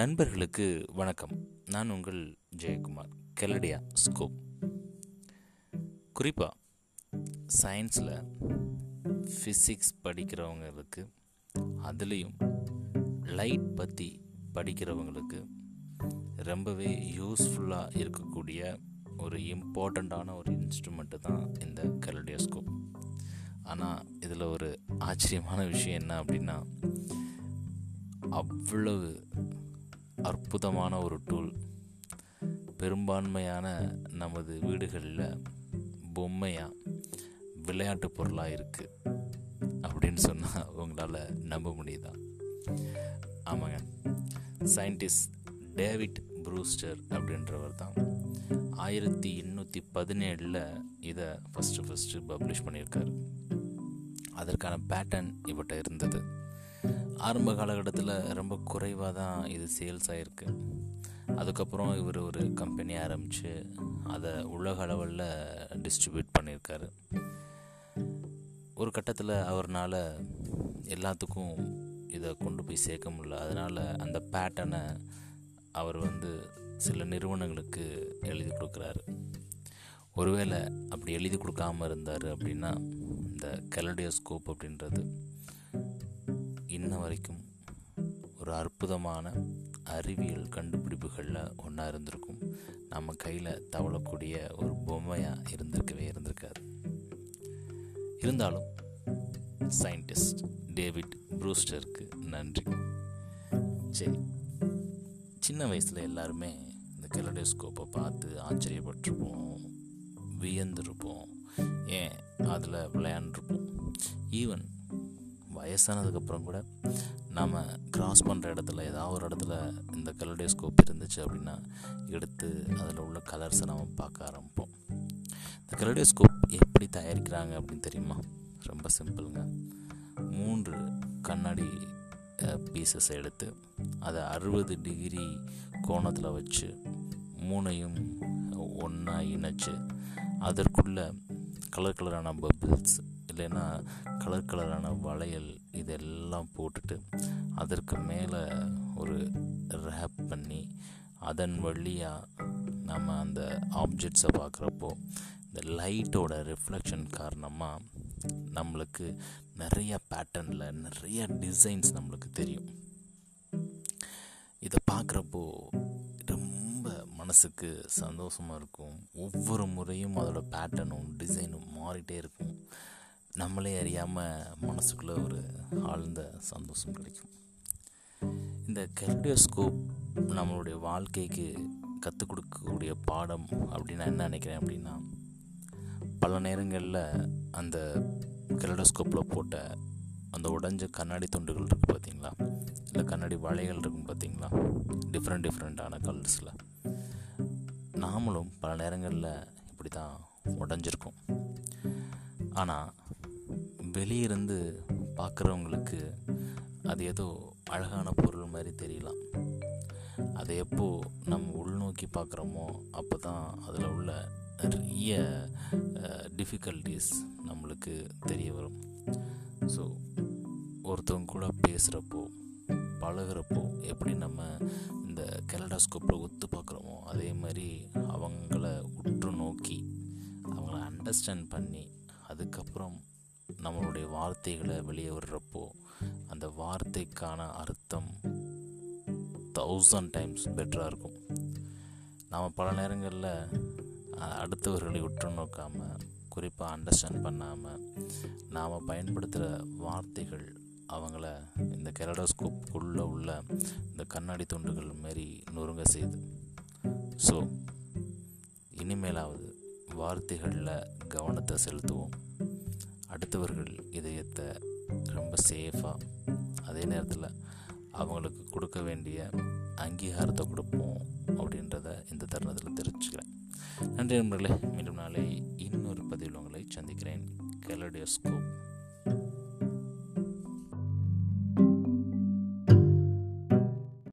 நண்பர்களுக்கு வணக்கம். நான் உங்கள் ஜெயக்குமார் கெலடியா ஸ்கோப் குறிப்பாக சயின்ஸில் ஃபிசிக்ஸ் படிக்கிறவங்களுக்கு அதுலேயும் லைட் பற்றி படிக்கிறவங்களுக்கு ரொம்பவே யூஸ்ஃபுல்லாக இருக்கக்கூடிய ஒரு இம்பார்ட்டண்ட்டான ஒரு இன்ஸ்ட்ருமெண்ட்டு தான் இந்த கெலடியோஸ்கோப் ஆனால் இதில் ஒரு ஆச்சரியமான விஷயம் என்ன அப்படின்னா அவ்வளவு அற்புதமான ஒரு டூல் பெரும்பான்மையான நமது வீடுகளில் பொம்மையாக விளையாட்டு பொருளாக இருக்குது அப்படின்னு சொன்னால் உங்களால் நம்ப முடியுதா? ஆமாங்க. சயின்டிஸ்ட் டேவிட் ப்ரூஸ்டர் அப்படின்றவர் தான். ஆயிரத்தி எண்ணூற்றி பதினேழில் இதை ஃபஸ்ட்டு ஃபஸ்ட்டு பப்ளிஷ் பண்ணியிருக்காரு. அதற்கான பேட்டர்ன் இவர்கிட்ட இருந்தது. ஆரம்ப காலகட்டத்தில் ரொம்ப குறைவாக தான் இது சேல்ஸ் ஆகிருக்கு அதுக்கப்புறம் இவர் ஒரு கம்பெனி ஆரம்பித்து அதை உலக அளவில் டிஸ்ட்ரிபியூட் பண்ணியிருக்காரு. ஒரு கட்டத்தில் அவர்னால் எல்லாத்துக்கும் இதை கொண்டு போய் சேர்க்க முடியல. அதனால் அந்த பேட்டனை அவர் வந்து சில நிறுவனங்களுக்கு எழுதி கொடுக்குறாரு. ஒருவேளை அப்படி எழுதி கொடுக்காமல் இருந்தார் அப்படின்னா இந்த கெலடியோஸ்கோப் அப்படின்றது இன்ன வரைக்கும் ஒரு அற்புதமான அறிவியல் கண்டுபிடிப்புகளில் ஒன்றா இருந்திருக்கும். நம்ம கையில் தவளக்கூடிய ஒரு பொம்மையாக இருந்திருக்கவே இருந்திருக்காது. இருந்தாலும் சயின்டிஸ்ட் டேவிட் ப்ரூஸ்டருக்கு நன்றி. சரி சின்ன வயசில் எல்லாருமே இந்த கெலடோஸ்கோப்பை பார்த்து ஆச்சரியப்பட்டிருப்போம் வியந்திருப்போம் ஏன் அதில் விளையாண்டுருப்போம். ஈவன் வயசானதுக்கப்புறம் கூட நாம் கிராஸ் பண்ணுற இடத்துல ஏதாவது ஒரு இடத்துல இந்த கலடோஸ்கோப் இருந்துச்சு அப்படின்னா எடுத்து அதில் உள்ள கலர்ஸை நாம் பார்க்க ஆரம்பிப்போம். இந்த கலடோஸ்கோப் எப்படி தயாரிக்கிறாங்க அப்படின்னு தெரியுமா? ரொம்ப சிம்பிளுங்க மூன்று கண்ணாடி பீசஸ் எடுத்து அதை அறுபது டிகிரி கோணத்தில் வச்சு மூணையும் ஒன்றா இணைச்சு அதற்குள்ள கலர் கலரான பபிள்ஸ் இல்லைன்னா கலர் கலரான வளையல் இதெல்லாம் போட்டுட்டு அதற்கு மேலே ஒரு ரேப் பண்ணி அதன் வழியாக நம்ம அந்த ஆப்ஜெக்ட்ஸை பார்க்குறப்போ இந்த லைட்டோட ரிஃப்ளெக்ஷன் காரணமாக நம்மளுக்கு நிறைய பேட்டர்னில் நிறைய டிசைன்ஸ் நம்மளுக்கு தெரியும். இதை பார்க்குறப்போ ரொம்ப மனசுக்கு சந்தோஷமாக இருக்கும். ஒவ்வொரு முறையும் அதோட பேட்டர்னும் டிசைனும் மாறிட்டே இருக்கும். நம்மளே அறியாமல் மனசுக்குள்ளே ஒரு ஆழ்ந்த சந்தோஷம் கிடைக்கும். இந்த கெல்டியோஸ்கோப் நம்மளுடைய வாழ்க்கைக்கு கற்றுக் கொடுக்கக்கூடிய பாடம் அப்படின்னு நான் என்ன நினைக்கிறேன் அப்படின்னா பல நேரங்களில் அந்த கெலடோஸ்கோப்பில் போட்ட அந்த உடஞ்ச கண்ணாடி துண்டுகள் இருக்குது பார்த்தீங்களா இல்லை கண்ணாடி வளைகள் இருக்குன்னு பார்த்தீங்களா டிஃப்ரெண்ட் டிஃப்ரெண்ட்டான கலர்ஸில் நாமளும் பல நேரங்களில் இப்படி தான் உடஞ்சிருக்கோம். ஆனால் வெளியிருந்து பார்க்குறவங்களுக்கு அது ஏதோ அழகான பொருள் மாதிரி தெரியலாம். அதை எப்போ நம்ம உள்நோக்கி பார்க்குறோமோ அப்போ தான் அதில் உள்ள நிறைய டிஃபிகல்ட்டிஸ் நம்மளுக்கு தெரிய வரும். ஸோ ஒருத்தவங்க கூட பேசுகிறப்போ பழகிறப்போ எப்படி நம்ம இந்த கெலடாஸ்கோப்பில் ஒத்து பார்க்குறோமோ அதே மாதிரி அவங்கள உற்று நோக்கி அவங்கள அண்டர்ஸ்டாண்ட் பண்ணி அதுக்கப்புறம் நம்மளுடைய வார்த்தைகளை வெளியே விடுறப்போ அந்த வார்த்தைக்கான அர்த்தம் தௌசண்ட் டைம்ஸ் பெட்டராக இருக்கும். நாம் பல நேரங்களில் அடுத்தவர்களை உற்று நோக்காமல் குறிப்பாக அண்டர்ஸ்டாண்ட் பண்ணாமல் நாம் பயன்படுத்துகிற வார்த்தைகள் அவங்கள இந்த கெரடோஸ்கோப்புக்குள்ளே உள்ள இந்த கண்ணாடி துண்டுகள் மாரி நொறுங்க செய்யுது. ஸோ இனிமேலாவது வார்த்தைகளில் கவனத்தை செலுத்துவோம். அடுத்தவர்கள் இதயத்தை ரொம்ப சேஃபாக அதே நேரத்தில் அவங்களுக்கு கொடுக்க வேண்டிய அங்கீகாரத்தை கொடுப்போம் அப்படின்றத இந்த தருணத்தில் தெரிஞ்சுக்கிறேன் நன்றி நண்பர்களே மீண்டும் நாளை இன்னொரு பதிவில் உங்களை சந்திக்கிறேன். கெலடியோஸ்கோப்